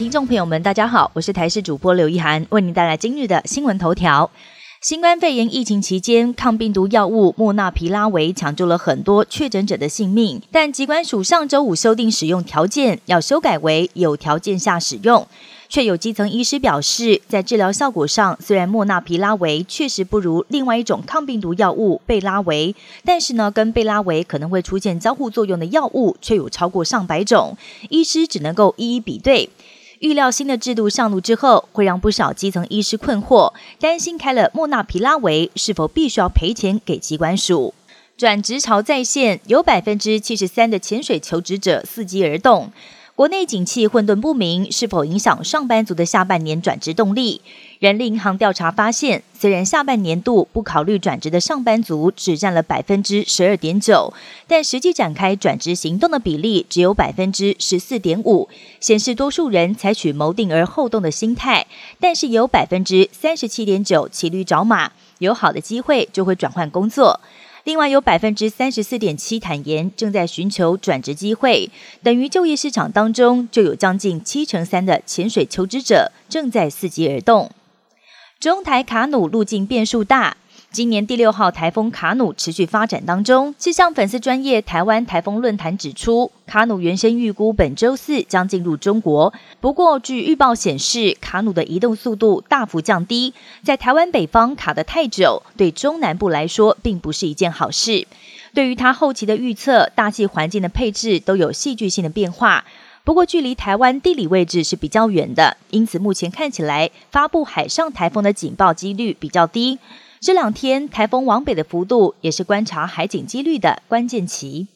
听众朋友们，大家好，我是台视主播刘一涵，为您带来今日的新闻头条。新冠肺炎疫情期间，抗病毒药物莫纳皮拉韦抢救了很多确诊者的性命，但疾管署上周五修订使用条件，要修改为有条件下使用。却有基层医师表示，在治疗效果上，虽然莫纳皮拉韦确实不如另外一种抗病毒药物贝拉韦，但是呢，跟贝拉韦可能会出现交互作用的药物却有超过上百种，医师只能够一一比对。预料新的制度上路之后，会让不少基层医师困惑，担心开了莫纳皮拉韦是否必须要赔钱给机关署。转职潮在线，有百分之七十三的潜水求职者伺机而动。国内景气混沌不明，是否影响上班族的下半年转职动力？人力银行调查发现，虽然下半年度不考虑转职的上班族只占了百分之十二点九，但实际展开转职行动的比例只有百分之十四点五，显示多数人采取谋定而后动的心态。但是有百分之三十七点九骑驴找马，有好的机会就会转换工作。另外有百分之三十四点七坦言正在寻求转职机会，等于就业市场当中就有将近七成三的潜水求职者正在伺机而动。中台卡努路径变数大。今年第六号台风卡努持续发展当中，气象粉丝专业台湾台风论坛指出，卡努原先预估本周四将进入中国。不过，据预报显示，卡努的移动速度大幅降低，在台湾北方卡得太久，对中南部来说并不是一件好事。对于它后期的预测，大气环境的配置都有戏剧性的变化。不过，距离台湾地理位置是比较远的，因此目前看起来发布海上台风的警报几率比较低。这两天台风往北的幅度，也是观察海警几率的关键期。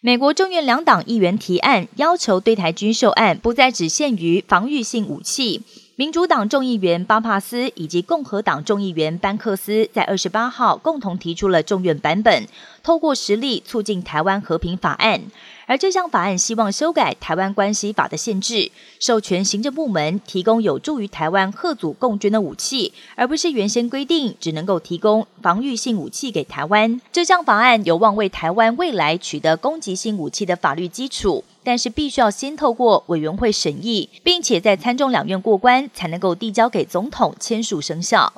美国众院两党议员提案，要求对台军售案不再只限于防御性武器。民主党众议员巴帕斯以及共和党众议员班克斯在二十八号共同提出了众院版本，透过实力促进台湾和平法案。而这项法案希望修改《台湾关系法》的限制，授权行政部门提供有助于台湾贺祖共军的武器，而不是原先规定只能够提供防御性武器给台湾。这项法案有望为台湾未来取得攻击性武器的法律基础，但是必须要先透过委员会审议，并且在参众两院过关，才能够递交给总统签署生效。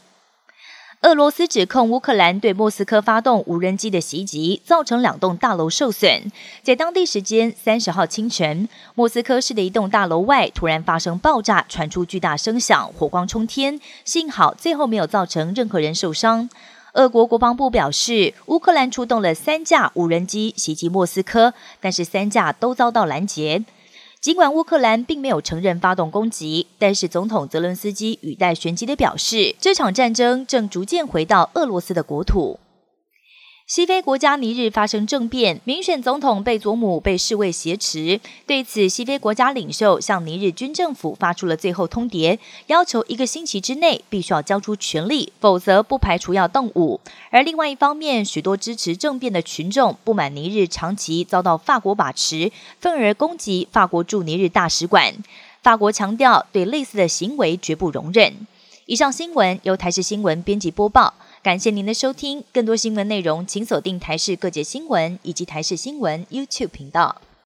俄罗斯指控乌克兰对莫斯科发动无人机的袭击，造成两栋大楼受损。在当地时间三十号清晨，莫斯科市的一栋大楼外突然发生爆炸，传出巨大声响，火光冲天。幸好最后没有造成任何人受伤。俄国国防部表示，乌克兰出动了三架无人机袭击莫斯科，但是三架都遭到拦截。尽管乌克兰并没有承认发动攻击，但是总统泽伦斯基语带玄机的表示，这场战争正逐渐回到俄罗斯的国土。西非国家尼日发生政变，民选总统贝佐姆被侍卫挟持。对此，西非国家领袖向尼日军政府发出了最后通牒，要求一个星期之内必须要交出权力，否则不排除要动武。而另外一方面，许多支持政变的群众不满尼日长期遭到法国把持，愤而攻击法国驻尼日大使馆。法国强调对类似的行为绝不容忍。以上新闻由台视新闻编辑播报。感谢您的收听，更多新闻内容请锁定台视各界新闻以及台视新闻 YouTube 频道。